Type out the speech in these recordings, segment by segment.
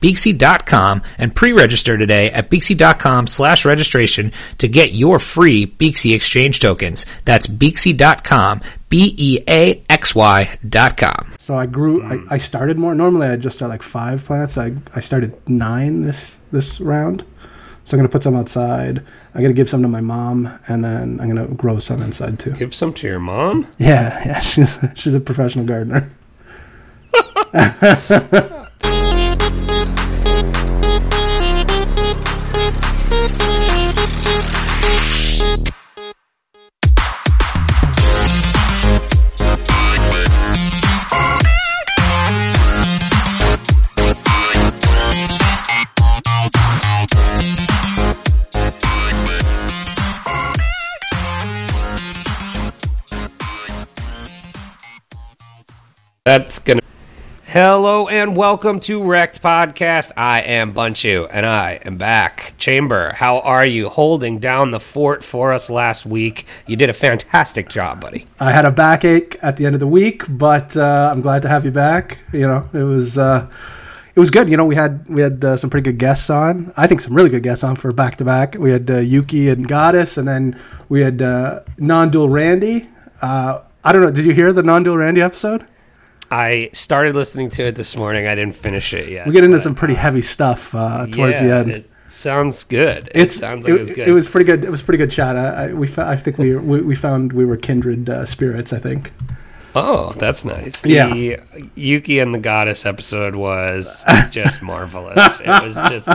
Beaxy.com and pre-register today at Beaxy.com slash registration to get your free Beaxy exchange tokens. That's Beaxy.com, B-E-A-X-Y dot com. So I grew. I, I started more. Normally I just start like five plants. I I started nine this this round. So I'm gonna put some outside. I'm gonna give some to my mom, and then I'm gonna grow some inside too. Give some to your mom? Yeah, yeah. She's she's a professional gardener. That's gonna. Hello and welcome to Wrecked Podcast. I am Bunchu and I am back. Chamber, how are you holding down the fort for us last week? You did a fantastic job, buddy. I had a backache at the end of the week, but uh, I'm glad to have you back. You know, it was uh, it was good. You know, we had we had uh, some pretty good guests on. I think some really good guests on for back to back. We had uh, Yuki and Goddess, and then we had uh, non-dual Randy. Uh, I don't know. Did you hear the non-dual Randy episode? I started listening to it this morning. I didn't finish it yet. We get into but, some pretty heavy stuff uh, towards the end. It sounds good. It's it sounds like it, was good. It was pretty good. It was pretty good chat. I, I we I think we, we we found we were kindred uh, spirits. I think. Oh, that's nice. The Yeah. Yuki and the Goddess episode was just marvelous. It was just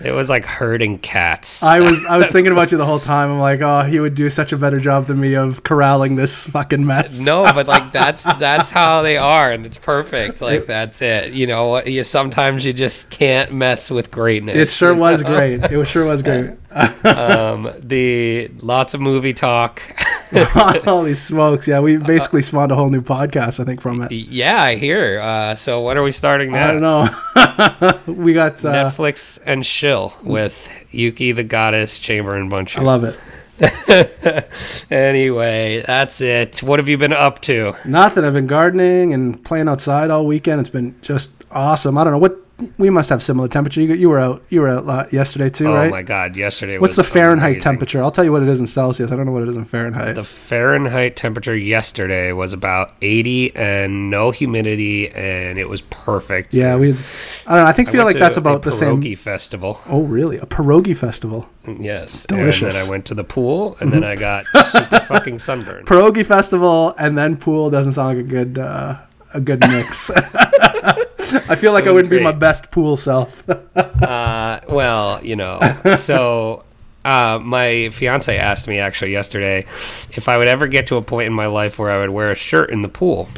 it was like herding cats. I was I was thinking about you the whole time. I'm like, oh, he would do such a better job than me of corralling this fucking mess. no, but like that's that's how they are and it's perfect. Like that's it. You know, you sometimes you just can't mess with greatness. It sure was great. It was- sure was great. um the lots of movie talk. Holy smokes! Yeah, we basically spawned a whole new podcast. I think from it. yeah, I hear. Uh so what are we starting now? I don't know. we got. Uh, Netflix and chill with Yuki the Goddess, Chamber and Bunch. I love it. anyway, that's it. What have you been up to? Nothing. I've been gardening and playing outside all weekend. It's been just awesome. I don't know what we must have similar temperature. You, you were out. You were out yesterday too, Oh right? my god, yesterday What's was the Fahrenheit amazing. temperature? I'll tell you what it is in Celsius. I don't know what it is in Fahrenheit. The Fahrenheit temperature yesterday was about 80 and no humidity and it was perfect. yeah, we. I don't know. I think I feel like that's about the same. pierogi festival. Oh, really? A pierogi festival. Yes. Delicious. And then I went to the pool and then I got super fucking sunburned. Pierogi festival and then pool doesn't sound like a good uh, a good mix. I feel like I wouldn't be my best pool self. Uh, well, you know, so uh, my fiance asked me actually yesterday if I would ever get to a point in my life where I would wear a shirt in the pool.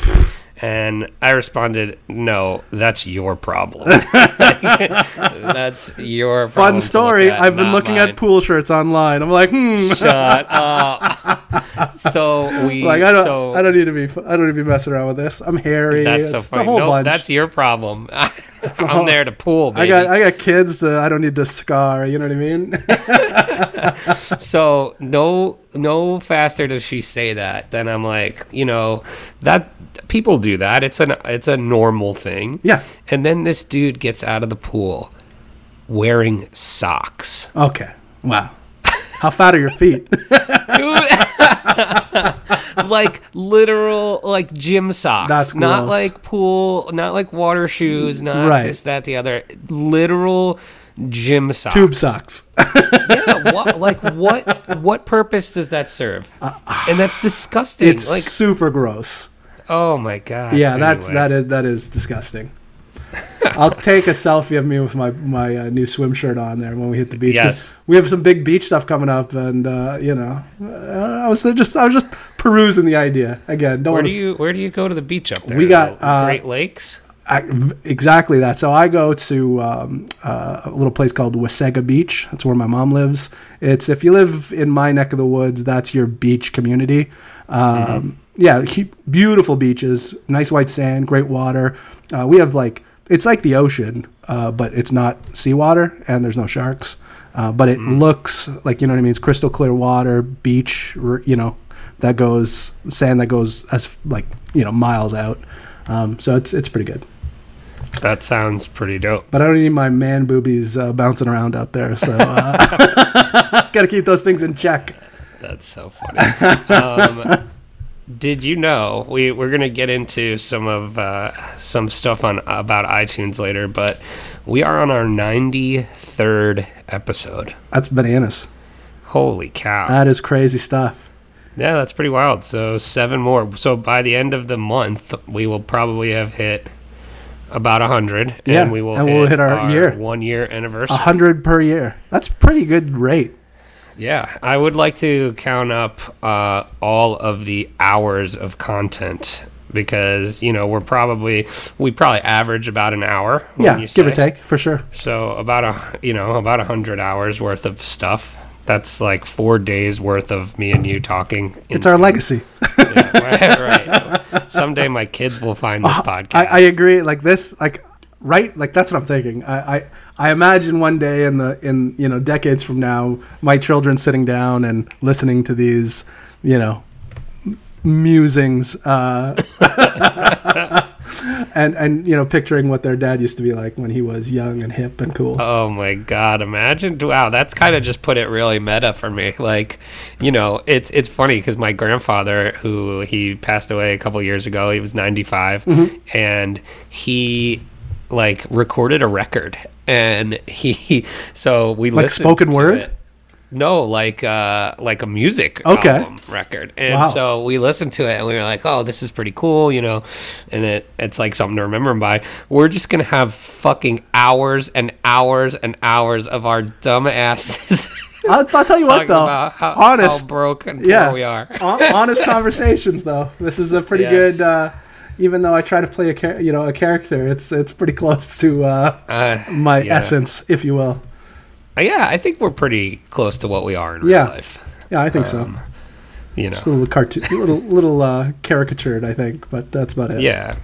And I responded, "No, that's your problem. that's your problem Fun story. at, I've been looking mine." at pool shirts online. I'm like, hmm. Shut up. so we Like I don't, so I don't need to be, I don't need to be messing around with this. I'm hairy. that's so it's the funny. whole No, bunch. that's your problem. I'm whole- there to pool, I got, I got kids. I don't need to scar. You know what I mean? So no no faster does she say that than I'm like, you know, that people do that. It's an it's a normal thing. yeah. And then this dude gets out of the pool wearing socks. Okay. Wow. How fat are your feet? Dude like literal like gym socks. That's not like pool, not like water shoes, not Right. this, that, the other. Literal gym socks. Tube socks. Yeah, what, like what what purpose does that serve? and that's disgusting. It's like super gross. Oh my god. Yeah, that's Anyway. that is that is disgusting. I'll take a selfie of me with my my uh, new swim shirt on there when we hit the beach. Yes. we have some big beach stuff coming up, and uh, you know, uh, I was just I was just perusing the idea again. Don't Where do you where do you go to the beach up there? We got, uh, Great Lakes. I, exactly that. So I go to um, uh, a little place called Wasaga Beach. That's where my mom lives. It's if you live in my neck of the woods, that's your beach community. Um, Yeah, he- beautiful beaches, nice white sand, great water. Uh, we have like it's like the ocean, uh, but it's not seawater and there's no sharks. Uh, but it looks like you know what I mean. It's crystal clear water, beach. You know, that goes sand that goes as like you know miles out. Um, so it's it's pretty good. That sounds pretty dope. But I don't need my man boobies uh, bouncing around out there. So uh, got to keep those things in check. That's so funny. um, did you know we we're gonna get into some of uh, some stuff on about iTunes later, but we are on our ninety third episode. That's bananas. Holy cow! That is crazy stuff. yeah, that's pretty wild. So seven more. So by the end of the month, we will probably have hit about a hundred, Yeah, and we will and hit, we'll hit our year. one year anniversary. A hundred per year. That's pretty good rate. Yeah, I would like to count up uh, all of the hours of content because you know we're probably we probably average about an hour. Yeah, you give or take for sure. So about a you know about a hundred hours worth of stuff. That's like four days worth of me and you talking. It's our legacy. Yeah, right, right. Someday my kids will find this podcast. Uh, I, I agree. Like this, like right, like that's what I'm thinking. I, I I imagine one day in the in you know decades from now, my children sitting down and listening to these, you know, musings, uh, and and you know picturing what their dad used to be like when he was young and hip and cool. Oh my god, imagine wow, that's kind of just put it really meta for me. Like, you know, it's it's funny cuz my grandfather who he passed away a couple years ago, he was 95 Mm-hmm. and he like recorded a record and he so we Like listened spoken word? it. No, like uh like a music Okay. album record. And Wow. so we listened to it and we were like, "Oh, this is pretty cool," you know. And it it's like something to remember him by. We're just going to have fucking hours and hours and hours of our dumb asses I'll, I'll tell you what though, about how, honest, how broke and yeah, we are. honest conversations though. This is a pretty Yes. good. Uh, even though I try to play a char- you know a character, it's it's pretty close to uh, Uh, my yeah. essence, if you will. Yeah, I think we're pretty close to what we are in real Yeah. life. Yeah, I think so. Um, You Just a know. little cartoon, little little uh, caricatured, I think, but that's about it. Yeah.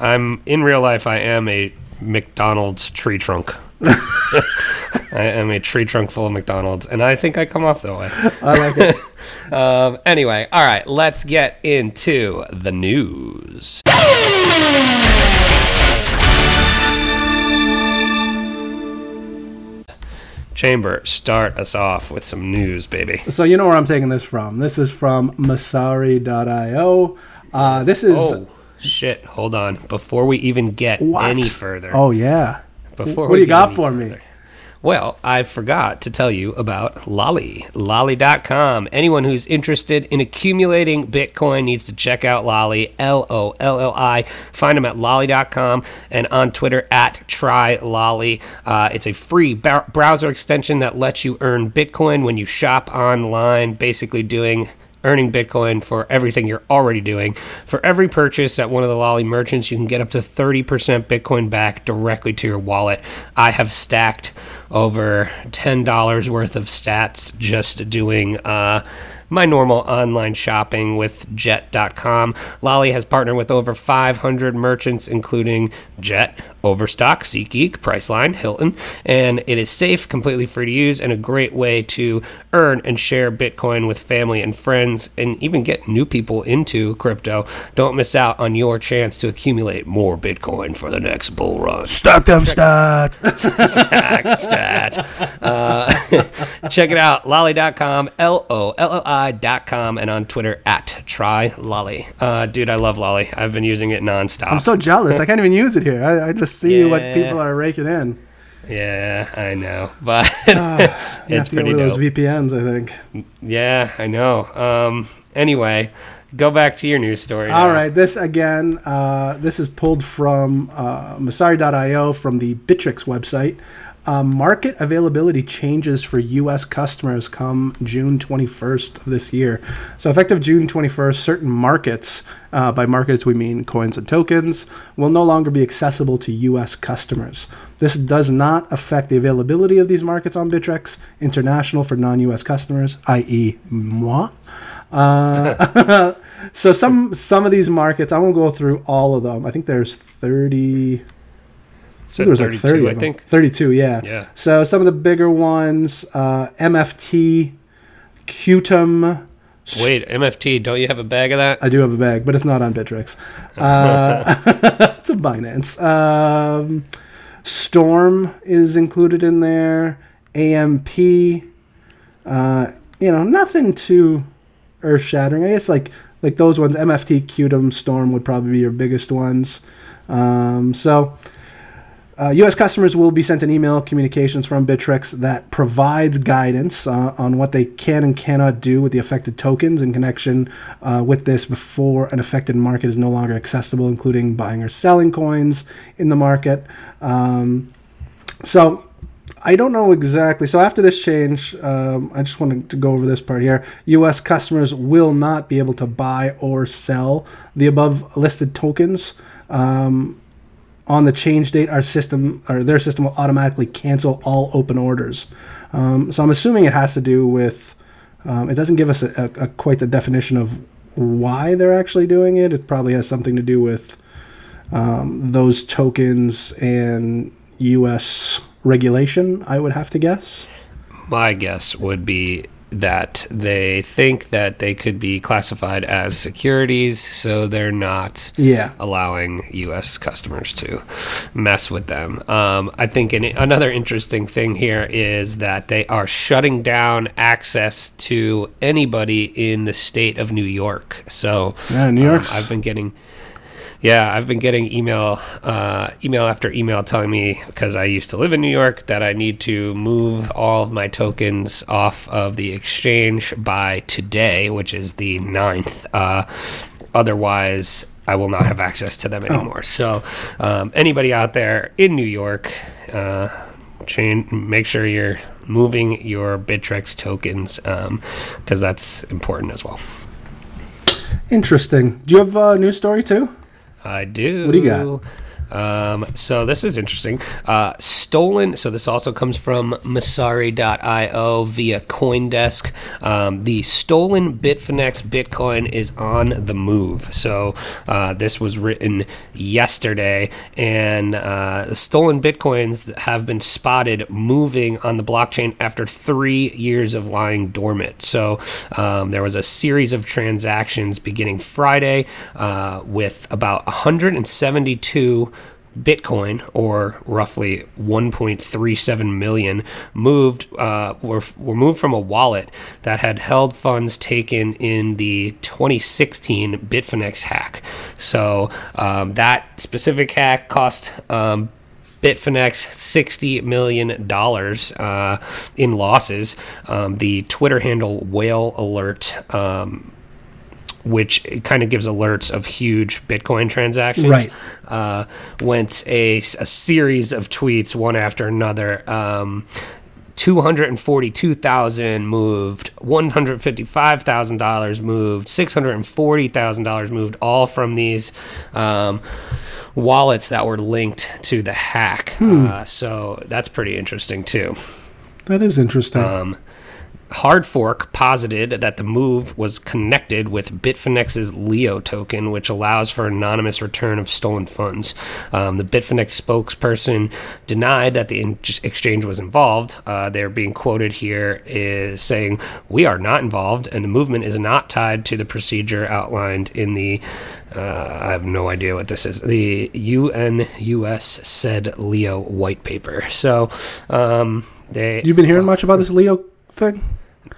I'm in real life I am a McDonald's tree trunk. I am a tree trunk full of McDonald's, and I think I come off that way. I like it. Um, anyway, all right, let's get into the news. Chamber, start us off with some news, baby. so you know where I'm taking this from. This is from Messari.io. Uh, this is Oh, shit, hold on. Before we even get what? any further, Oh yeah. before what do you got for me? further. Well, I forgot to tell you about Lolli, Lolli.com. Anyone who's interested in accumulating Bitcoin needs to check out Lolli, L O L L I. Find them at Lolli.com and on Twitter at TryLolli. Uh, it's a free bou- browser extension that lets you earn Bitcoin when you shop online, basically doing earning Bitcoin for everything you're already doing. For every purchase at one of the Lolli merchants, you can get up to 30% Bitcoin back directly to your wallet. I have stacked over $10 worth of sats just doing uh, my normal online shopping with Jet.com. Lolli has partnered with over 500 merchants, including Jet, Overstock, SeatGeek, Priceline, Hilton, and it is safe, completely free to use, and a great way to earn and share Bitcoin with family and friends, and even get new people into crypto. Don't miss out on your chance to accumulate more Bitcoin for the next bull run. Stock them sats. Stack, stat. Uh, check it out, lolli.com, L O L L I.com, and on Twitter at try lolli. Uh, dude, I love lolli. I've been using it nonstop. I'm so jealous. I can't even use it here. I, I just see what people are raking in. yeah, I know, but have it's pretty of dope. those VPNs. I think. Yeah, I know. Um, anyway, go back to your news story. All now. right, this again. Uh, this is pulled from uh, Messari.io from the Bittrex website. Uh, market availability changes for U.S. customers come June 21st of this year. So, effective June 21st, certain markets, uh, by markets we mean coins and tokens, will no longer be accessible to U.S. customers. This does not affect the availability of these markets on Bittrex International for non U.S. customers, i.e., moi. Uh, so some some of these markets, I won't go through all of them. I think there's 30 Said there was 32, like 30 I think. 32, yeah. Yeah. So some of the bigger ones, uh, MFT, Qtum. Wait, MFT, don't you have a bag of that? I do have a bag, but it's not on Bittrex. Uh, it's a Binance. Um, Storm is included in there. AMP. Uh, you know, nothing too earth shattering. I guess like like those ones, MFT, Qtum, Storm would probably be your biggest ones. Um, so. Uh, U.S. customers will be sent an email communications from Bittrex that provides guidance uh, on what they can and cannot do with the affected tokens in connection uh, with this before an affected market is no longer accessible, including buying or selling coins in the market. Um, so I don't know exactly. So after this change, um, I just wanted to go over this part here. U.S. customers will not be able to buy or sell the above listed tokens. Um, on the change date, our system or their system will automatically cancel all open orders. Um, so I'm assuming it has to do with. Um, it doesn't give us a, a, a quite the definition of why they're actually doing it. It probably has something to do with um, those tokens and U.S. regulation. I would have to guess. My guess would be that they think that they could be classified as securities, so they're not Yeah. allowing U.S. customers to mess with them. Um, I think an, another interesting thing here is that they are shutting down access to anybody in the state of New York. So Yeah, New um, I've been getting. Yeah, I've been getting email, uh, email after email telling me because I used to live in New York that I need to move all of my tokens off of the exchange by today, which is the 9th. Uh, otherwise, I will not have access to them anymore. So, um, anybody out there in New York, uh, chain, make sure you're moving your Bittrex tokens because that's important as well. Interesting. Do you have a news story too? I do. What do you got? Um, so this is interesting. Uh, stolen. So this also comes from Messari.io via CoinDesk. Um, the stolen Bitfinex Bitcoin is on the move. So uh, this was written yesterday, and uh, stolen Bitcoins have been spotted moving on the blockchain after three years of lying dormant. So um, there was a series of transactions beginning Friday uh, with about 172 Bitcoin, or roughly 1.37 million, moved uh, were were moved from a wallet that had held funds taken in the 2016 Bitfinex hack. So um, that specific hack cost. Um, Bitfinex $60 million uh, in losses. Um, the Twitter handle Whale Alert um, which kind of gives alerts of huge Bitcoin transactions. Right. Uh, went a, a series of tweets, one after another. Um, 242,000 moved, $155,000 moved, $640,000 moved, all from these um, wallets that were linked to the hack. Uh, so that's pretty interesting too. That is interesting. Um, Hard Fork posited that the move was connected with Bitfinex's Leo token, which allows for anonymous return of stolen funds. Um, the Bitfinex spokesperson denied that the in- exchange was involved. Uh, they're being quoted here is saying, "We are not involved, and the movement is not tied to the procedure outlined in the." Uh, I have no idea what this is. The UNUS SED LEO white paper. So um, they. You've been hearing much about this Leo thing?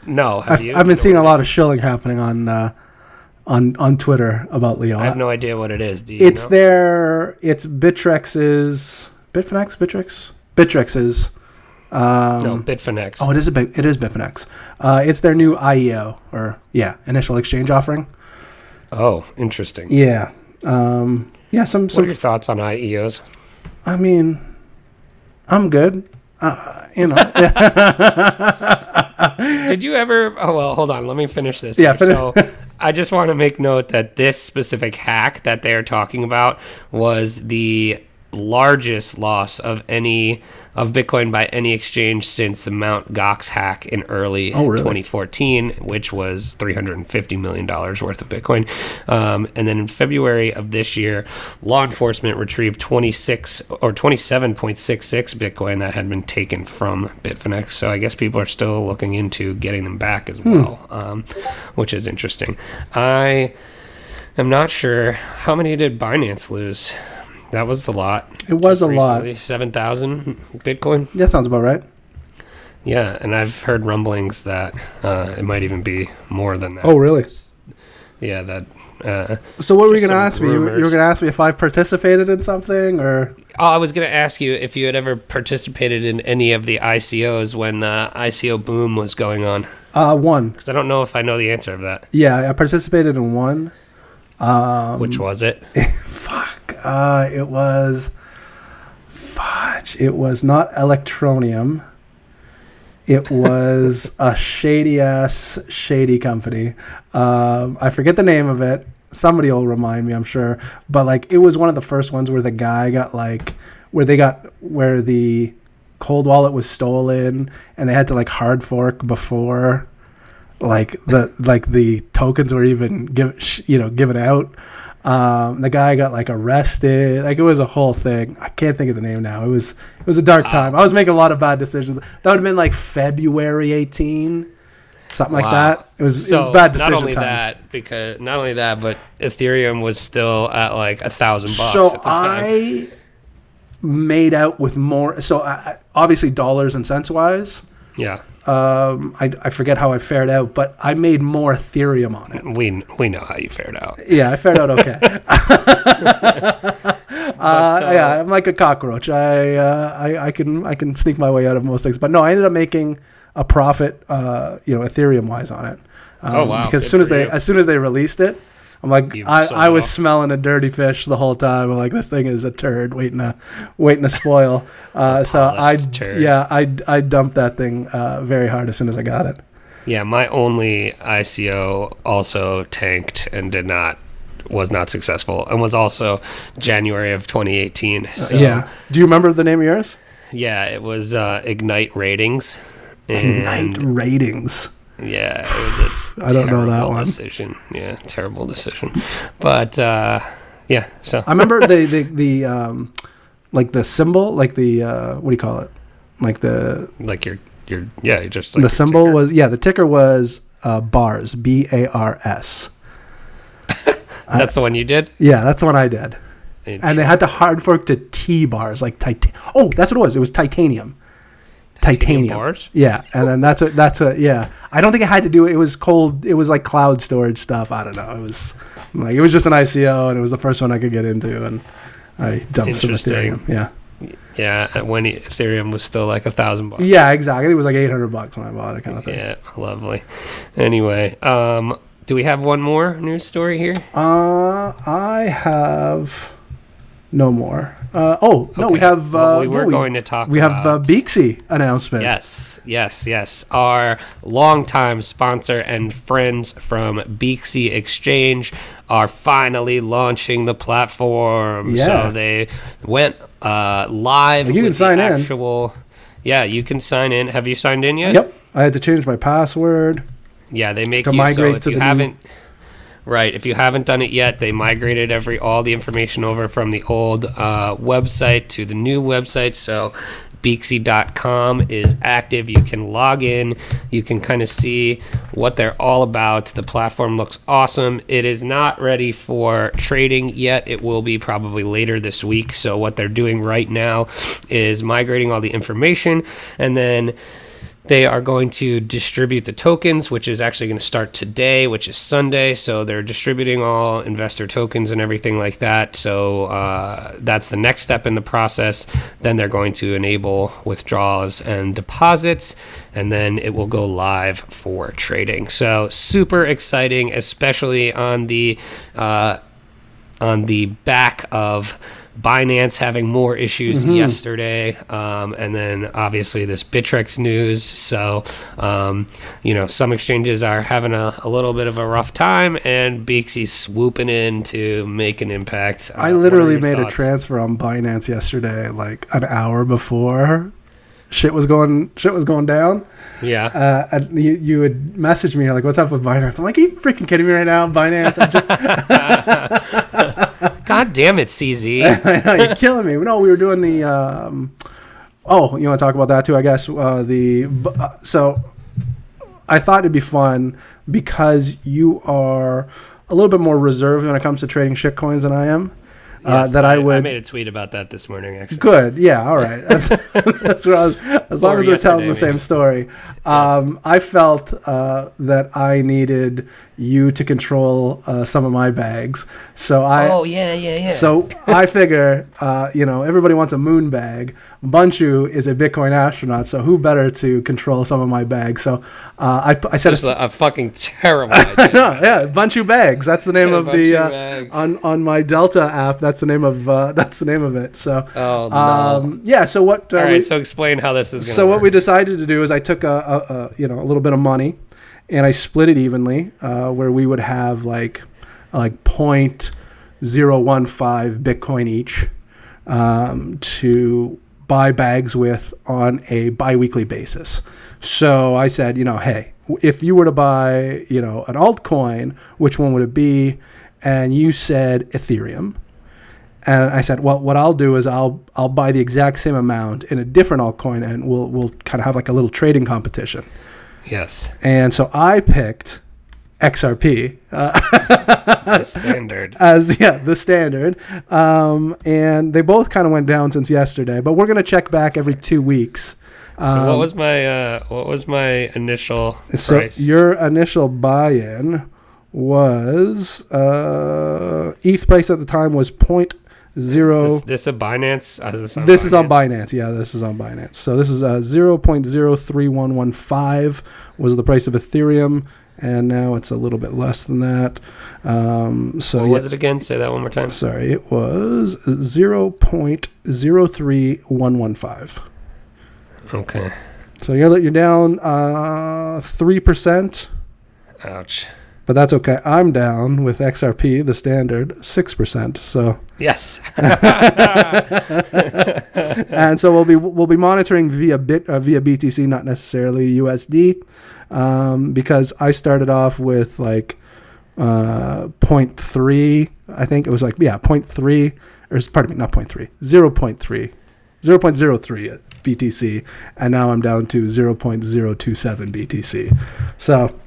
No, have I've, you? I've been You seeing a lot of shilling happening on uh, on on Twitter about Leo. I have no idea what it is. Do you it's know? their it's Bittrex's Bitfinex Bittrex Bittrex's. Um, no, Bitfinex. Oh, it is a bit, it is Bitfinex. Uh, it's their new IEO or yeah initial exchange offering. Oh, interesting. Yeah, um, yeah. Some What are some. your thoughts on IEOs? I mean, I'm good. You know, Did you ever? Oh well, hold on. Let me finish this. Yeah, finish. So, I just want to make note that this specific hack that they are talking about was the largest loss of any of Bitcoin by any exchange since the Mount Gox hack in early Oh, really? 2014, which was 350 million dollars worth of Bitcoin. Um, and then in February of this year, law enforcement retrieved 26 or 27.66 Bitcoin that had been taken from Bitfinex. So I guess people are still looking into getting them back as well, um, which is interesting. I am not sure how many did Binance lose. That was a lot. it was a lot. 7,000 Bitcoin. That sounds about right. Yeah, and I've heard rumblings that uh, it might even be more than that. Oh, really? yeah, that. Uh, So what were you going to ask me? You, were- were going to ask me if I participated in something, or oh, I was going to ask you if you had ever participated in any of the ICOs when uh, ICO boom was going on, uh, one. because I don't know if I know the answer of that. Yeah, I participated in one. Um, Which was it? fuck. Uh, it was fudge. It was not Electroneum. It was a shady ass shady company. Um, I forget the name of it. Somebody will remind me, I'm sure. But like, it was one of the first ones where the guy got like, where they got where the cold wallet was stolen, and they had to like hard fork before, like the like the tokens were even give you know given out. Um, the guy got like arrested. Like it was a whole thing. I can't think of the name now. It was it was a dark time. I was making a lot of bad decisions. That would have been like February 18, something like that. It was So it was bad decision not only time. that, because not only that, but Ethereum was still at like a thousand bucks so at the time. I made out with more. So I- obviously dollars and cents wise. yeah, Um, I, I forget how I fared out, but I made more Ethereum on it. we we know how you fared out. Yeah, I fared out okay. uh, so- yeah, I'm like a cockroach. I, uh, I I can I can sneak my way out of most things, but no, I ended up making a profit, uh, you know, Ethereum wise on it. Um, Oh, wow. Because as soon as they you. as soon as they released it, I'm like You I, I was off. smelling a dirty fish the whole time. I'm like this thing is a turd waiting to waiting to spoil. Uh, so I turd. yeah I I dumped that thing uh, very hard as soon as I got it. Yeah, my only ICO also tanked and did not was not successful and was also January of 2018. So yeah. Do you remember the name of yours? yeah, it was uh, Ignite Ratings. And ratings. Yeah, it was a I don't know that one. decision. Yeah, terrible decision. But uh, yeah, so I remember the the the um, like the symbol, like the uh, what do you call it? Like the like your your yeah, just like the symbol ticker. was yeah, the ticker was uh, bars, B A R S. That's the one you did. Yeah, that's the one I did. And they had to hard fork to T bars, like titan. Oh, that's what it was. It was titanium. Titanium. bars? Yeah, and then that's a that's a yeah. I don't think it had to do. It was cold. It was like cloud storage stuff. I don't know. It was like it was just an ICO, and it was the first one I could get into, and I dumped some. Ethereum. Yeah. Yeah, when Ethereum was still like a thousand bucks. Yeah, exactly. It was like eight hundred bucks when I bought it, kind of thing. Yeah, lovely. Anyway, um, do we have one more news story here? Uh, I have no more. Uh, oh no, we have. Uh, Well, we were no, going to talk We have uh, about- Beaxy announcement. Yes, yes, yes. Our longtime sponsor and friends from Beaxy Exchange are finally launching the platform. Yeah. So they went uh, live. You can with the sign in. actual, Yeah, you can sign in. Have you signed in yet? Yep. I had to change my password. Yeah, they make To you migrate so if to you the new- haven't right, if you haven't done it yet, they migrated every all the information over from the old uh, website to the new website. So Beaxy.com is active. You can log in. You can kind of see what they're all about. The platform looks awesome. It is not ready for trading yet. It will be probably later this week. So what they're doing right now is migrating all the information and then they are going to distribute the tokens, which is actually going to start today, which is Sunday. So they're distributing all investor tokens and everything like that. So uh, that's the next step in the process. Then they're going to enable withdrawals and deposits, and then it will go live for trading. So super exciting, especially on the uh, on the back of Binance having more issues yesterday, um, and then obviously this Bittrex news. So, um, you know, some exchanges are having a, a little bit of a rough time, and Beaxy's swooping in to make an impact. Uh, I literally made a transfer on Binance yesterday, like an hour before shit was going shit was going down. Yeah. Uh, and you, you would message me like, "What's up with Binance?" I'm like, "Are you freaking kidding me right now, Binance? God damn it, CZ. You're killing me." No, we were doing the. Um, oh, you want to talk about that too? I guess uh, the uh, so I thought it'd be fun because you are a little bit more reserved when it comes to trading shit coins than I am. uh, Yes, that I, would I made a tweet about that this morning, actually. Good. Yeah. All right. That's, that's what I was, as long Or as we're telling the same story. Um, I felt uh, that I needed you to control uh, some of my bags, so I. Oh, yeah, yeah, yeah. So I figure, uh, you know, everybody wants a moon bag. Bunchu is a Bitcoin astronaut, so who better to control some of my bags? So uh, I, I said, Just a, a fucking terrible idea. no, yeah, Bunchu bags. That's the name Yeah, of the uh, on on my Delta app. That's the name of uh, that's the name of it. So Oh, no. um, yeah. So what? Uh, All we, so explain how this is going to so what we decided to do is I took a, a, a you know a little bit of money, and I split it evenly, uh, where we would have like like point zero one five Bitcoin each um, to buy bags with on a biweekly basis. So I said, you know, hey, if you were to buy, you know, an altcoin, which one would it be? And you said Ethereum. And I said, well, what I'll do is I'll I'll buy the exact same amount in a different altcoin, and we'll we'll kind of have like a little trading competition. Yes. And so I picked XRP uh, The standard. as yeah the standard, um, and they both kind of went down since yesterday. But we're gonna check back every two weeks. So what was my uh, what was my initial Um, So price? your initial buy-in was uh, ETH price at the time was point zero. this, this a Binance? Uh, is this on This is on Binance? Binance. Yeah, this is on Binance. So this is uh, 0.03115 was the price of Ethereum, and now it's a little bit less than that. Um, so What yeah, was it again? Say that one more time. sorry, it was 0.03115. Okay. So you're you're down uh, three percent, Ouch. But that's okay. I'm down with XRP, the standard, six percent. So Yes. and so we'll be we'll be monitoring via bit uh, via BTC, not necessarily USD, um, because I started off with like uh, 0.3. I think it was like yeah 0.3 or pardon me, not 0.3, 0.3, 0.03 BTC, and now I'm down to 0.027 BTC. So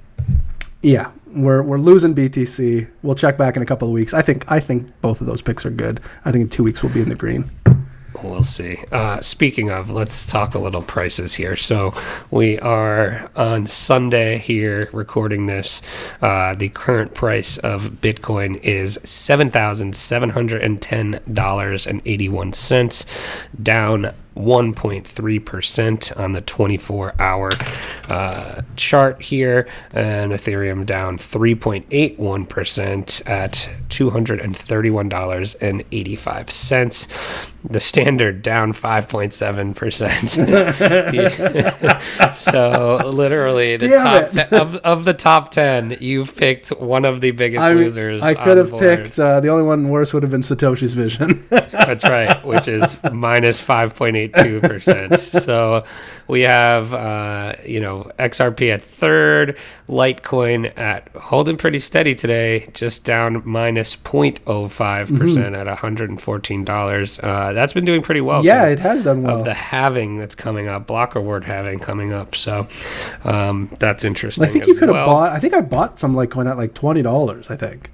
yeah. We're, we're losing BTC. We'll check back in a couple of weeks. I think I think both of those picks are good. I think in two weeks we'll be in the green. We'll see. Uh, speaking of, let's talk a little prices here. So we are on Sunday here recording this. Uh, the current price of Bitcoin is seven thousand seven hundred and ten dollars and eighty one cents, down 1.3% on the 24 hour uh, chart here, and Ethereum down 3.81% at $231.85. The standard down 5.7%. so, literally, the Damn top ten, of, of the top 10, you picked one of the biggest I, losers. I could have picked uh, the only one worse would have been Satoshi's vision. That's right, which is minus 5.82%. So we have, uh, you know, XRP at third, Litecoin at holding pretty steady today, just down minus 0.05% at $114. Uh, that's been doing pretty well. Mm-hmm. yeah, it has done well. Of the halving that's coming up, block reward halving coming up. So um, that's interesting. I think you could have well. bought. I think I bought some Litecoin at like twenty dollars. I think.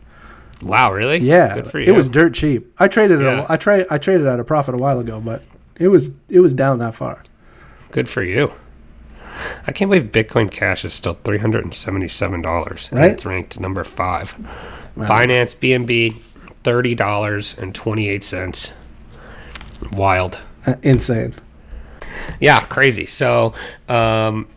Wow, really? Yeah, Good for you. it was dirt cheap. I traded it. Yeah. A, I trade. I traded at a profit a while ago, but it was it was down that far. Good for you. I can't believe Bitcoin Cash is still three hundred and seventy-seven dollars, and Right? it's ranked number five. Wow. Binance BNB thirty dollars and twenty-eight cents. Wild. Uh, insane. Yeah, crazy. So, um,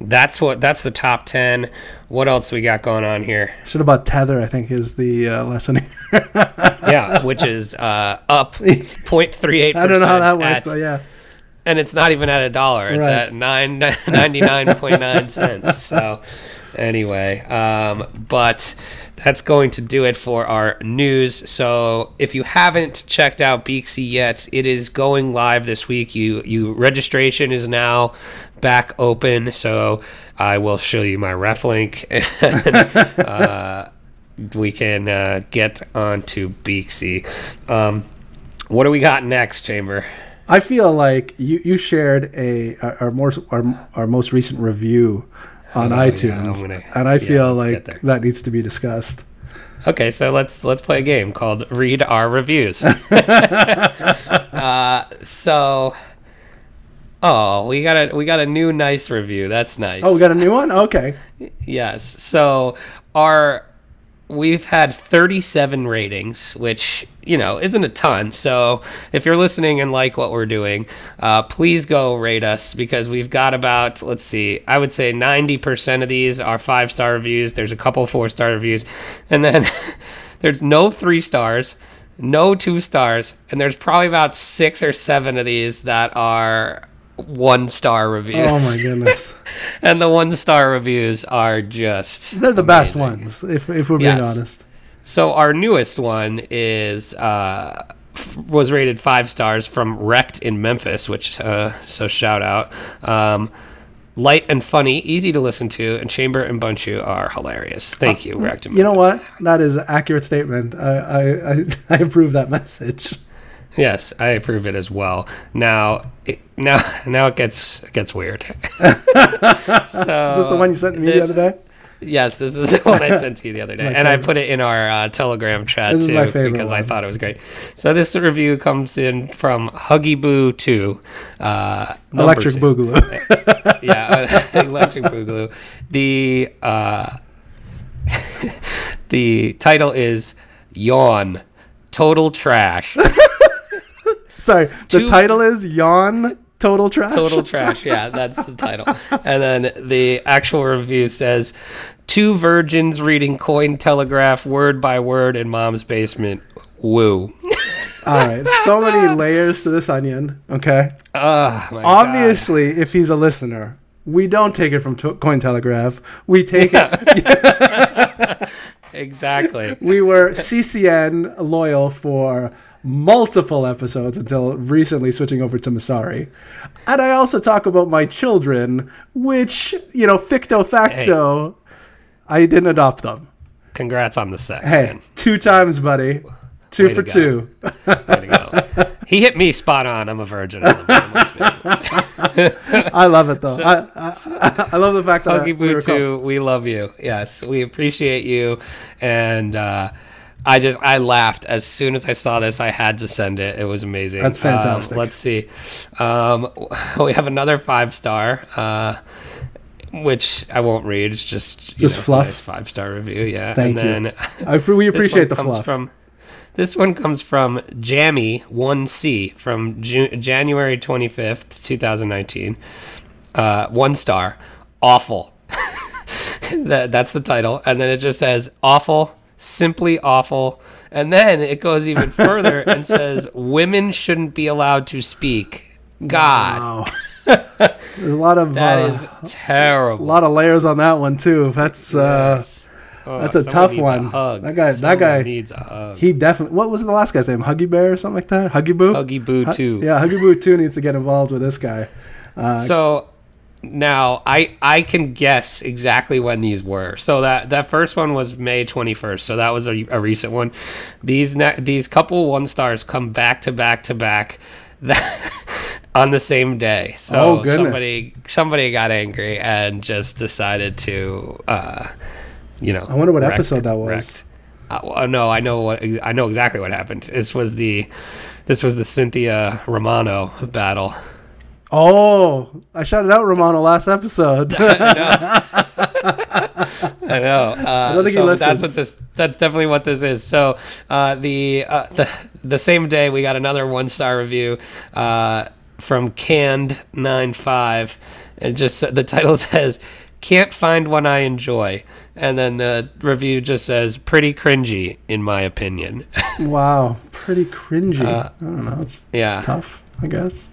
that's what that's the top ten. What else we got going on here? Should about tether, I think, is the uh, lesson here. Yeah, which is uh, up 0.38. I don't know how that works. So yeah, and it's not even at a dollar. It's Right. at nine ninety nine point nine cents. So anyway, um, but that's going to do it for our news. So if you haven't checked out Beaxy yet, it is going live this week. You you registration is now back open. So I will show you my ref link. And, uh, we can uh, get onto Beaxy. Um, what do we got next, Chamber? I feel like you, you shared a our, our more our, our most recent review on Oh, iTunes, I'm gonna- and I yeah, feel like that needs to be discussed. Okay, so let's let's play a game called Read Our Reviews. uh, so, oh, we got a we got a new nice review. That's nice. Oh, we got a new one. Okay, yes. So our we've had 37 ratings, which you know isn't a ton. So if you're listening and like what we're doing, uh, please go rate us because we've got about let's see, I would say 90% of these are five star reviews. There's a couple four star reviews, and then there's no three stars. No two stars, and there's probably about six or seven of these that are one star reviews. oh my goodness, and the one star reviews are just they're the best ones. If if we're being Yes. honest, So our newest one is uh, f- was rated five stars from Wrecked in Memphis, which uh, so shout out. Um, light and funny, easy to listen to, and Chamber and Bunchu are hilarious. Thank you, Wrecked in you know what? That is an accurate statement. I I, I, I approve that message. Yes, I approve it as well. Now, it, now, now it gets it gets weird. so Is this the one you sent to me this- the other day? Yes, this is the one I sent to you the other day, My and I put it in our uh, Telegram chat This is too my favorite because I thought it was great. So this review comes in from Huggy Boo Two, uh, Electric two. Boogaloo. yeah, Electric Boogaloo. The uh, the title is Yawn, Total Trash. Sorry, the Two- title is Yawn Total Trash. Total trash. Yeah, that's the title. And then the actual review says two virgins reading Coin Telegraph word by word in mom's basement. Woo. All right, so many layers to this onion. Okay, Oh, my obviously, if he's a listener, we don't take it from to- Cointelegraph. We take it. Exactly. we were CCN loyal for multiple episodes until recently switching over to Messari. And I also talk about my children, which, you know, ficto facto, I didn't adopt them. Congrats on the sex, Hey, man. two times, buddy. Two Way for two. Way to go. He hit me spot on. I'm a virgin. I love it. I love it though. I, I, I love the fact that Huggy we. We love you. Yes, we appreciate you. And uh, I just I laughed as soon as I saw this. I had to send it. It was amazing. That's Um, fantastic. let's see. Um, we have another five star. Uh, which I won't read. It's just Just know, fluff? five star review. Yeah, Thank and you. then I, we this appreciate one the comes fluff. From, this one comes from Jammy One C from Ju- January twenty fifth, two thousand nineteen. Uh, one star, awful. that, that's the title, and then it just says awful, simply awful, and then it goes even further and says women shouldn't be allowed to speak. God, Wow. There's a lot of that uh, is a lot of layers on that one too. That's uh, Oh, That's a tough needs one. hug. That guy- that guy- needs a hug. he definitely. What was the last guy's name? Huggy Bear or something like that? Huggy Boo. Huggy Boo too. Yeah, Huggy Boo too needs to get involved with this guy. Uh, So now I I can guess exactly when these were. So that that first one was May 21st. So that was a, a recent one. These ne- these couple one stars come back to back to back that, on the same day. So Oh, somebody somebody got angry and just decided to uh you know I wonder what wreck- episode that was. wrecked. Uh, no, I know what I know exactly what happened. This was the this was the Cynthia Romano battle. Oh, I shouted out Romano last episode. I know. Uh, don't think he so that's what this. That's definitely what this is. So uh, the uh, the the same day we got another one star review. Uh, from Canned 95. And just the title says, Can't find one I enjoy. And then the review just says, Pretty cringy, in my opinion. Wow, pretty cringy. Uh, I don't know. It's yeah. tough, I guess.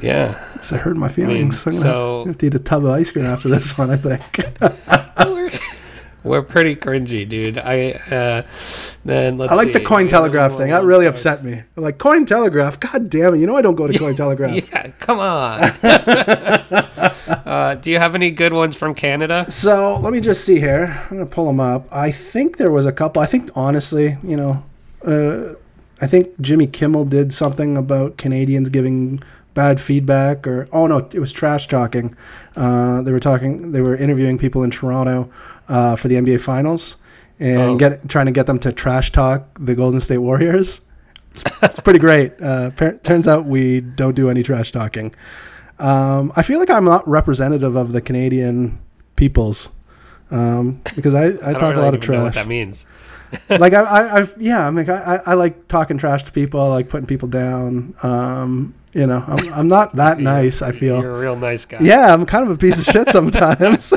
Yeah. It's hurt my feelings. I'm gonna so- have, have to eat a tub of ice cream after this one. I think. we're, we're pretty cringy, dude. I uh, then let's. I like the see. coin We got a little telegraph thing. That really stars. upset me. I'm like coin telegraph. God damn it! You know I don't go to coin telegraph. Yeah, come on. uh, do you have any good ones from Canada? So let me just see here. I'm gonna pull them up. I think there was a couple. I think honestly, you know, uh, I think Jimmy Kimmel did something about Canadians giving bad feedback, or oh no, it was trash talking. Uh, they were talking. They were interviewing people in Toronto uh, for the NBA Finals and Oh. get trying to get them to trash talk the Golden State Warriors. It's, it's pretty great. Uh, par- turns out we don't do any trash talking. Um, I feel like I'm not representative of the Canadian peoples um, because I, I, I talk don't a lot of even know what trash. that means. like I, I, I, yeah, I mean, I, I- I like talking trash to people. I like putting people down. Um, you know, I'm, I'm not that nice. I feel. You're a real nice guy. Yeah, I'm kind of a piece of shit sometimes.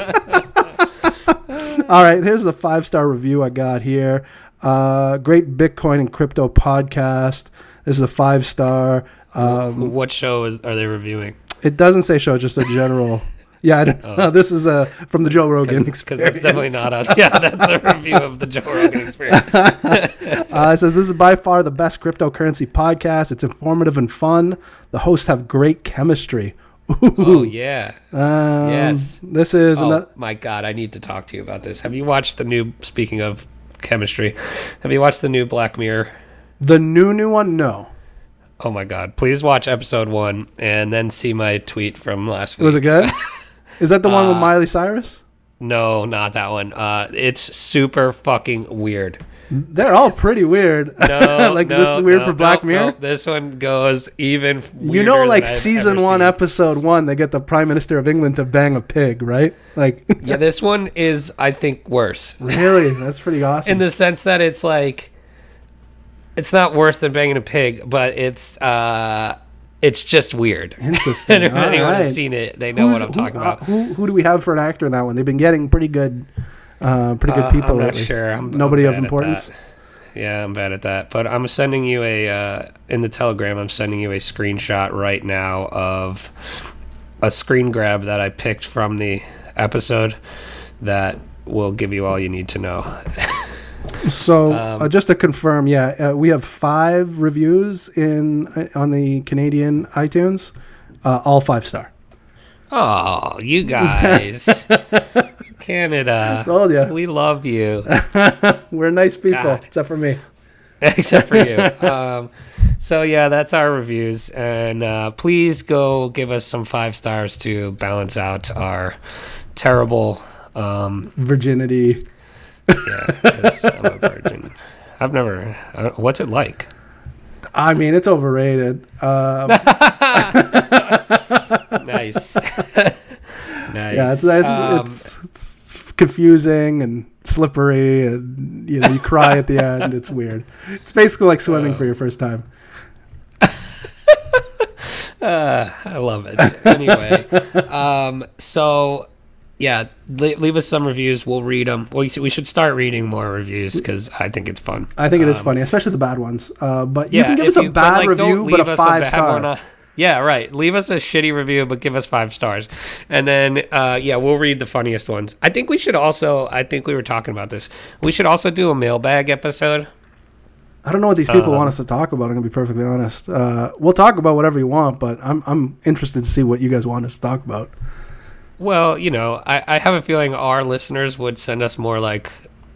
All right, here's the five star review I got here. Uh, great Bitcoin and crypto podcast. This is a five star. Um, What show is are they reviewing? it doesn't say show, just a general. Yeah, I don't know. This is uh, from the Joe Rogan Because experience. it's definitely not us. Yeah, that's a review of the Joe Rogan experience. Uh, it says this is by far the best cryptocurrency podcast. It's informative and fun. The hosts have great chemistry. Oh yeah. Um, Yes. This is Oh ano- my god, I need to talk to you about this. Have you watched the new? Speaking of chemistry, have you watched the new Black Mirror? the new new one. No, Oh my god! Please watch episode one and then see my tweet from last week. was it good? Is that the one with Uh, Miley Cyrus? No, not that one. Uh, it's super fucking weird. They're all pretty weird. No, like no, this is weird no, for Black no, Mirror. This one goes even. you know, like season one, seen. episode one, they get the Prime Minister of England to bang a pig, right? Like, Yeah, this one is, I think, worse really, that's pretty awesome. in the sense that it's like, it's not worse than banging a pig, but it's uh, it's just weird. Interesting. anyone right. has seen it, they know Who's- what I'm talking who, uh, about. who who do we have for an actor in that one? They've been getting pretty good, uh, pretty good Uh, people I'm not lately. sure. I'm, Nobody I'm of importance. Yeah, I'm bad at that. But I'm sending you a uh, in the Telegram. I'm sending you a screenshot right now of a screen grab that I picked from the episode that will give you all you need to know. So Um, uh, just to confirm, yeah, uh, we have five reviews in uh, on the Canadian iTunes, uh, all five star. Oh, you guys, Canada, Told ya. we love you. We're nice people, God. except for me. except for you. Um, so yeah, that's our reviews, and uh, please go give us some five stars to balance out our terrible. Um, Virginity. Yeah, because I'm a virgin. I've never. Uh, what's it like? I mean, it's overrated. Uh, Nice. nice. yeah, it's it's, Um, it's it's confusing and slippery, and you know, you cry at the end. It's weird. It's basically like swimming Uh. for your first time. Uh, I love it. Anyway, um, so yeah, le- leave us some reviews. We'll read them. We, we should start reading more reviews because I think it's fun. I think it is Um, funny, especially the bad ones. Uh, but you Yeah, can give us a you- but, bad like, review, but a five bad star. one, uh, yeah, right. Leave us a shitty review, but give us five stars, and then uh, yeah, we'll read the funniest ones. I think we should also. I think we were talking about this. We should also do a mailbag episode. I don't know what these people Um, want us to talk about. I'm gonna be perfectly honest. Uh, we'll talk about whatever you want, but I'm I'm interested to see what you guys want us to talk about. Well, you know, I, I have a feeling our listeners would send us more like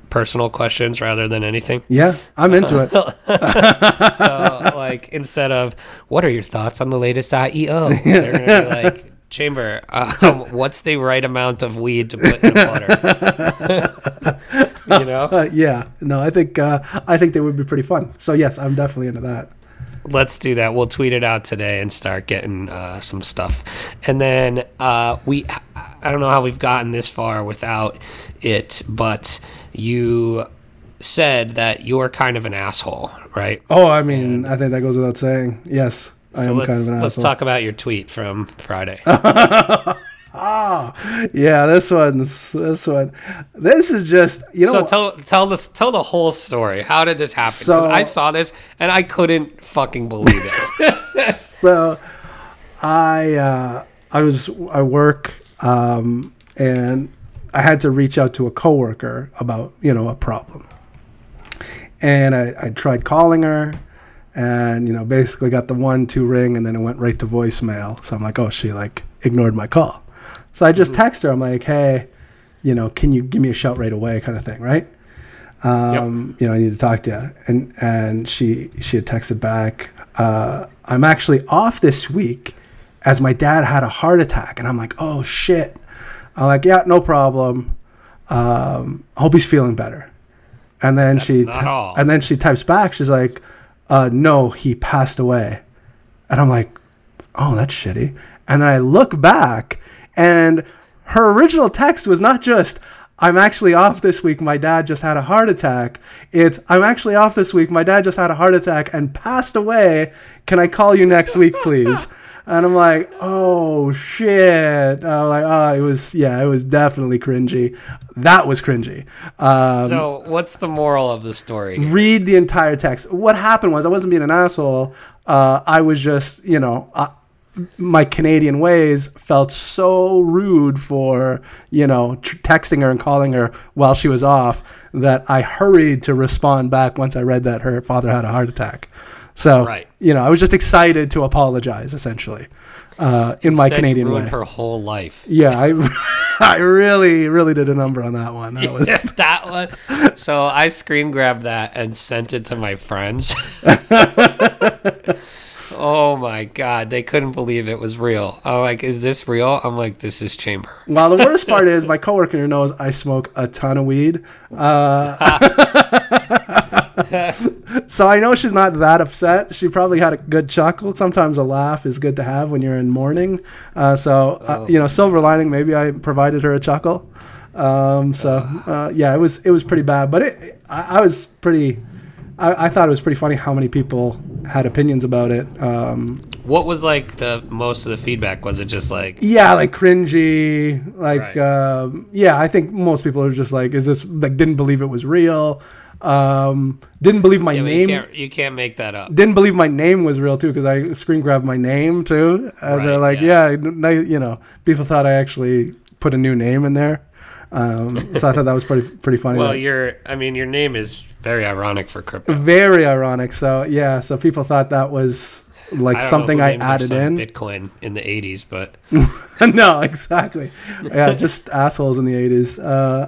personal questions rather than anything. Yeah, I'm into it. So, like, instead of "What are your thoughts on the latest IEO?" they're gonna be like. Chamber, um, what's the right amount of weed to put in butter? you know, Uh, yeah, no, I think uh, I think they would be pretty fun. So yes, I'm definitely into that. Let's do that. We'll tweet it out today and start getting uh, some stuff. And then uh, we, I don't know how we've gotten this far without it, but you said that you're kind of an asshole, right? Oh, I mean, I think that goes without saying. Yes. I am kind of an asshole. let's talk about your tweet from Friday. Yeah, this one's this one. This is just you know. so tell tell this tell the whole story. How did this happen? So- I saw this and I couldn't fucking believe it. so I uh, I was I work um, and I had to reach out to a coworker about you know a problem, and I, I tried calling her, and you know basically got the one two ring, and then it went right to voicemail. So I'm like, oh, she like ignored my call. So I just text her. I'm like, hey, you know, can you give me a shout right away, kind of thing, right? um, you know, I need to talk to you. And and she she had texted back, uh, I'm actually off this week as my dad had a heart attack. And I'm like, oh shit. I'm like, yeah, no problem. Um, hope he's feeling better. And then she not all. and then she types back. She's like, uh, no, he passed away. And I'm like, oh, that's shitty. And then I look back, and her original text was not just, I'm actually off this week. My dad just had a heart attack. It's, I'm actually off this week. My dad just had a heart attack and passed away. Can I call you next week, please? And I'm like, oh shit. I'm like, oh, it was, yeah, it was definitely cringy. That was cringy. Um, so what's the moral of the story? read the entire text. What happened was I wasn't being an asshole. Uh, I was just, you know, uh, my Canadian ways felt so rude for, you know, tr- texting her and calling her while she was off that I hurried to respond back once I read that her father had a heart attack. So, Right. you know, I was just excited to apologize essentially uh, in my Instead, you Canadian way. ruined her whole life. Yeah, I, I really, really did a number on that one. That was. that one. So I screen grabbed that and sent it to my friends. oh my god, they couldn't believe it was real. I'm like, is this real? I'm like, this is chamber. Well, the worst part is my coworker knows I smoke a ton of weed. Uh, so I know she's not that upset. She probably had a good chuckle. Sometimes a laugh is good to have when you're in mourning. Uh, so, uh, you know, silver lining, maybe I provided her a chuckle. Um, so, uh, yeah, it was it was pretty bad, but it, I, I was pretty. I, I thought it was pretty funny how many people had opinions about it. Um, What was like the most of the feedback? Was it just like yeah like cringy like Right. um, yeah i think most people are just like is this like didn't believe it was real um didn't believe my yeah, name you can't you can't make that up. didn't believe my name was real too because i screen grabbed my name too and they're like yeah. yeah, you know people thought i actually put a new name in there um so i thought that was pretty pretty funny Well, your I mean your name is very ironic for crypto. very ironic so yeah so people thought that was like I something i added in Bitcoin in the 80s, but no, exactly. Yeah, just assholes in the eighties. Uh,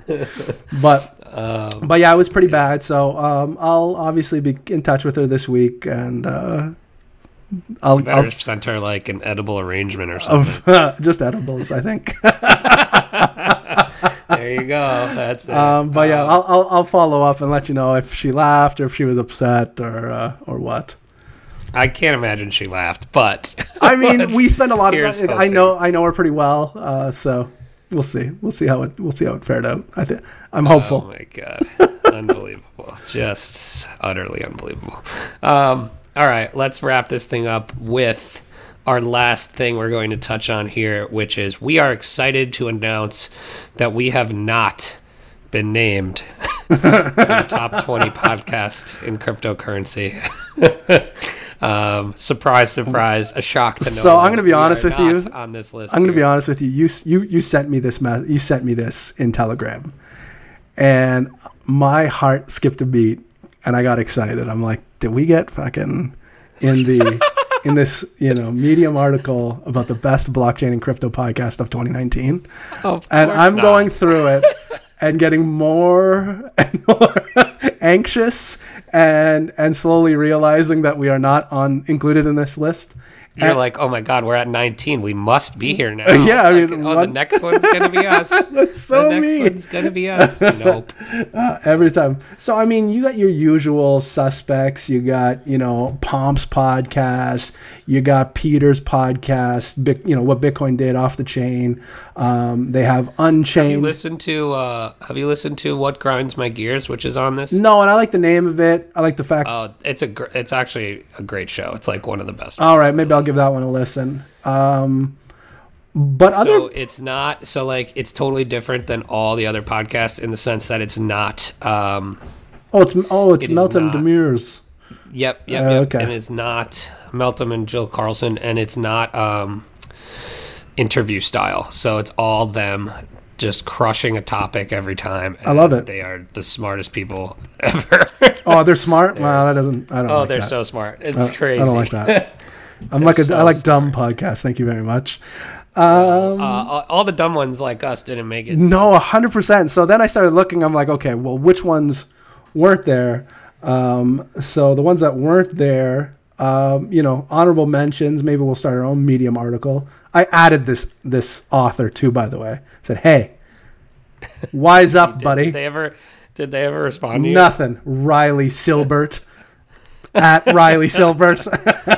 but um, but yeah, it was pretty bad. So um, I'll obviously be in touch with her this week, and uh, I'll, better I'll send her like an edible arrangement or something. of just edibles, I think. there you go. That's it. um, but yeah, I'll, I'll I'll follow up and let you know if she laughed or if she was upset or uh, or what. I can't imagine she laughed, but I mean, we spend a lot of. here's I know I know her pretty well, uh, so we'll see. We'll see how it we'll see how it fared out. I think I'm hopeful. Oh my god, unbelievable! Just utterly unbelievable. Um, all right, let's wrap this thing up with our last thing we're going to touch on here, which is we are excited to announce that we have not been named the top 20 podcasts in cryptocurrency. um, surprise, surprise, a shock to know. So I'm gonna be honest with you. on this list. I'm gonna be honest with you. You you you sent me this ma- you sent me this in Telegram, and my heart skipped a beat, and I got excited. I'm like, did we get fucking in the in this you know Medium article about the best blockchain and crypto podcast of 2019? Of And I'm not. going through it and getting more and more anxious and and slowly realizing that we are not on included in this list. You're And- like, oh my god, we're at 19. We must be here now. Yeah, I Like, mean, oh, the next one's gonna be us. That's so the next mean. one's gonna be us. Nope. Uh, every time. So I mean, you got your usual suspects. You got you know Pomp's podcast. You got Peter's podcast. You know what Bitcoin did off the chain. Um, they have Have you Unchained. listened to uh, Have you listened to What Grinds My Gears, which is on this? no, and I like the name of it. I like the fact. Oh, it's a gr- it's actually a great show. It's like one of the best. all right, maybe I'll give that one a listen. Um, but other so it's not so like it's totally different than all the other podcasts in the sense that it's not. Um, oh, it's oh, it's it not. Demers. yep, yep, Uh, yep. okay. And it's not Meltem and Jill Carlson, and it's not um, interview style. So it's all them just crushing a topic every time. I love it. They are the smartest people ever. Oh, they're smart. Wow, that doesn't. I don't. oh, like they're that. so smart. It's I- crazy. I don't like that. I'm like a, so I like dumb podcasts. Thank you very much. Um, uh, all- all the dumb ones like us didn't make it. No, hundred percent. So then I started looking. I'm like, okay, well, which ones weren't there? Um, so the ones that weren't there, um, you know, honorable mentions. Maybe we'll start our own Medium article. I added this this author too, by the way. said, hey, wise up, Did, buddy. did they ever? Did they ever respond to you? Nothing. Riley Silbert at Riley Silbert.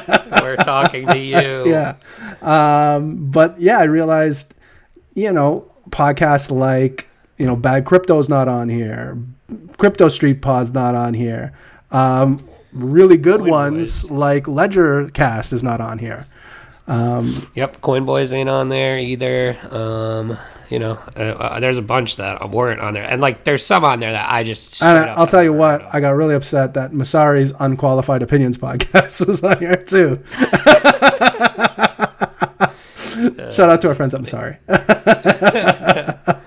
We're talking to you. yeah. Um, but yeah, I realized, you know, podcasts like, you know, Bad Crypto's not on here. Crypto Street Pod's not on here. Um, really good Coin ones Boys. like Ledger Cast is not on here. Um, yep, Coin Boys ain't on there either. Um, you know, uh, uh, there's a bunch that weren't on there, and like there's some on there that I just. And up I'll tell you what. I got really upset that Messari's Unqualified Opinions podcast is on here too. Shout out to our friends I'm sorry, but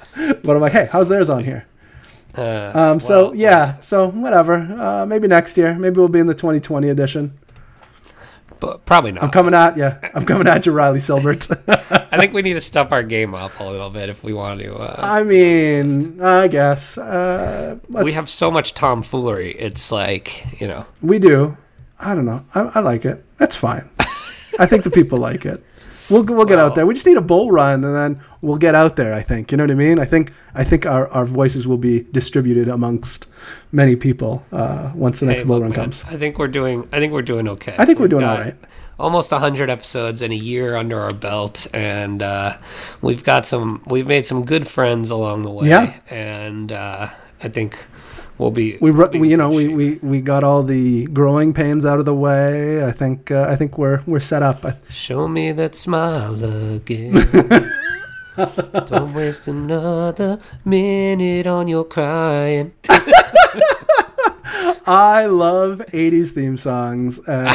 I'm like, hey, how's theirs on here? Uh, Um, so well, yeah, so whatever. Uh, maybe next year. Maybe we'll be in the 2020 edition. But probably not. I'm coming at you. I'm coming at you, Riley Silbert. I think we need to step our game up a little bit if we want to. Uh, I mean, I guess uh, we have so much tomfoolery. It's like you know. we do. I don't know. I, I like it. That's fine. I think the people like it. We'll we'll get out there. We just need a bull run, and then we'll get out there. I think you know what I mean. I think I think our, our voices will be distributed amongst many people uh, once the next bull run man, comes. I think we're doing. I think we're doing okay. I think we're We've doing all right. Almost hundred episodes and a year under our belt, and uh, we've got some. We've made some good friends along the way. Yeah. and uh, I think we'll be. we, we'll be we you know we, we, we got all the growing pains out of the way. I think uh, I think we're we're set up. Show me that smile again. Don't waste another minute on your crying. I love '80s theme songs, and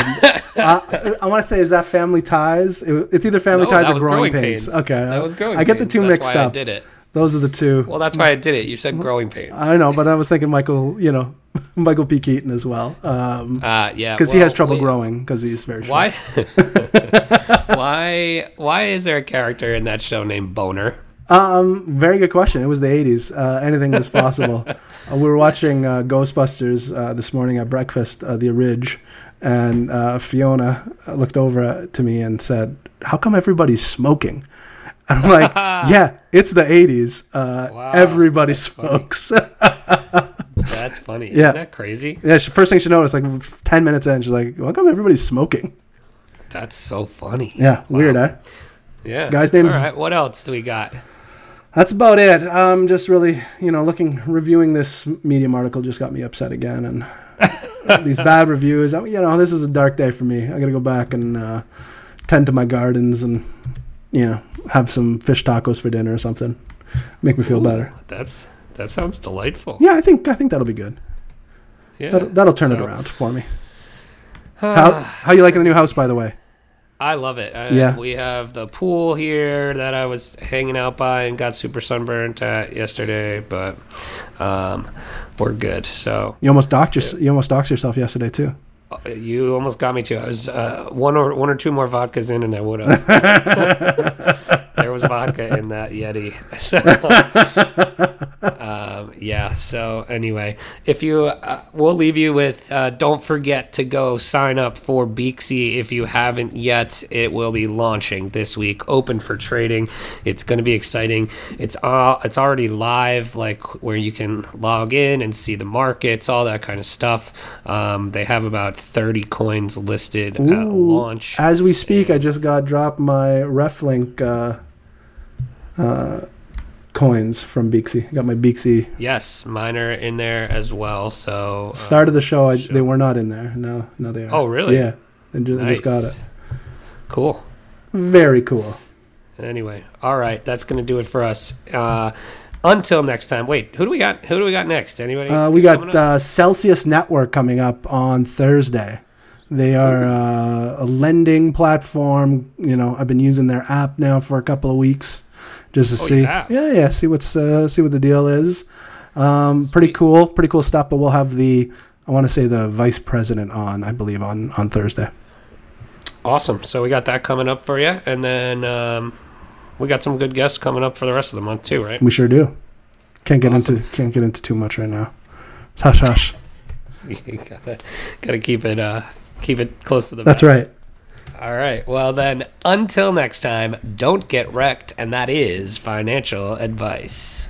I, I want to say is that Family Ties? It- it's either Family No, Ties or was Growing, pains. Okay, that was growing. I get the two That's mixed why I up. did it. Those are the two. Well, that's why I did it. You said growing pains. I know, but I was thinking Michael, you know, Michael P. Keaton as well, because Uh, yeah, he has trouble growing because he's very short. Why? why? Why is there a character in that show named Boner? Um, very good question. It was the '80s. Uh, anything was possible. uh, we were watching uh, Ghostbusters uh, this morning at breakfast, uh, the Ridge, and uh, Fiona looked over to me and said, "How come everybody's smoking?" I'm like, "Yeah, it's the '80s. Uh, Wow, everybody that's funny. smokes." That's funny. Yeah. Isn't that crazy? yeah, she, first thing she noticed, like ten minutes in, she's like, "How come everybody's smoking?" That's so funny. Yeah, Wow. weird, eh? Yeah. Guy's name's- All right. What else do we got? That's about it. I'm just really, you know, looking, reviewing this Medium article just got me upset again, and these bad reviews. I mean, you know, this is a dark day for me. I got to go back and uh, tend to my gardens and, you know, have some fish tacos for dinner or something. Make me feel Ooh, better. That's that sounds delightful. Yeah, I think I think that'll be good. Yeah. That'll, that'll turn it around for me. How how you liking the new house, by the way? I love it. Uh, Yeah. We have the pool here that I was hanging out by and got super sunburnt at yesterday, but um, we're good. So You almost docked your, you almost doxed yourself yesterday too. Uh, you almost got me too. I was uh, one or one or two more vodkas in, and I would have. there was vodka in that Yeti. So, um, yeah. So anyway, if you, uh, we'll leave you with. Uh, don't forget to go sign up for Beaxy if you haven't yet. It will be launching this week, open for trading. It's going to be exciting. It's all. It's already live, like where you can log in and see the markets, all that kind of stuff. Um, they have about thirty coins listed at launch. As we speak, I just got dropped my RefLink uh, uh, coins from Beaxy. I got my Beaxy. Yes, mine are in there as well. So uh, Start of the show, I, they were not in there. No, no, they are. Oh, really? Yeah, I just, I just got it. Cool. Very cool. Anyway, all right, that's gonna do it for us. Uh, until next time. Wait, who do we got? Who do we got next? Anybody? Uh, we got uh, Celsius Network coming up on Thursday. They are uh, a lending platform. You know, I've been using their app now for a couple of weeks just to Oh, see. Yeah, yeah. See what's uh, see what the deal is. Um, pretty cool, pretty cool stuff. But we'll have the I want to say the vice president on, I believe, on on Thursday. awesome. So we got that coming up for you, and then um, we got some good guests coming up for the rest of the month too, right? We sure do. Can't get Awesome. into can't get into too much right now. Hush, hush. you gotta, gotta keep it uh, keep it close to the. That's vest. right. All right. Well then, until next time, don't get wrecked, and that is financial advice.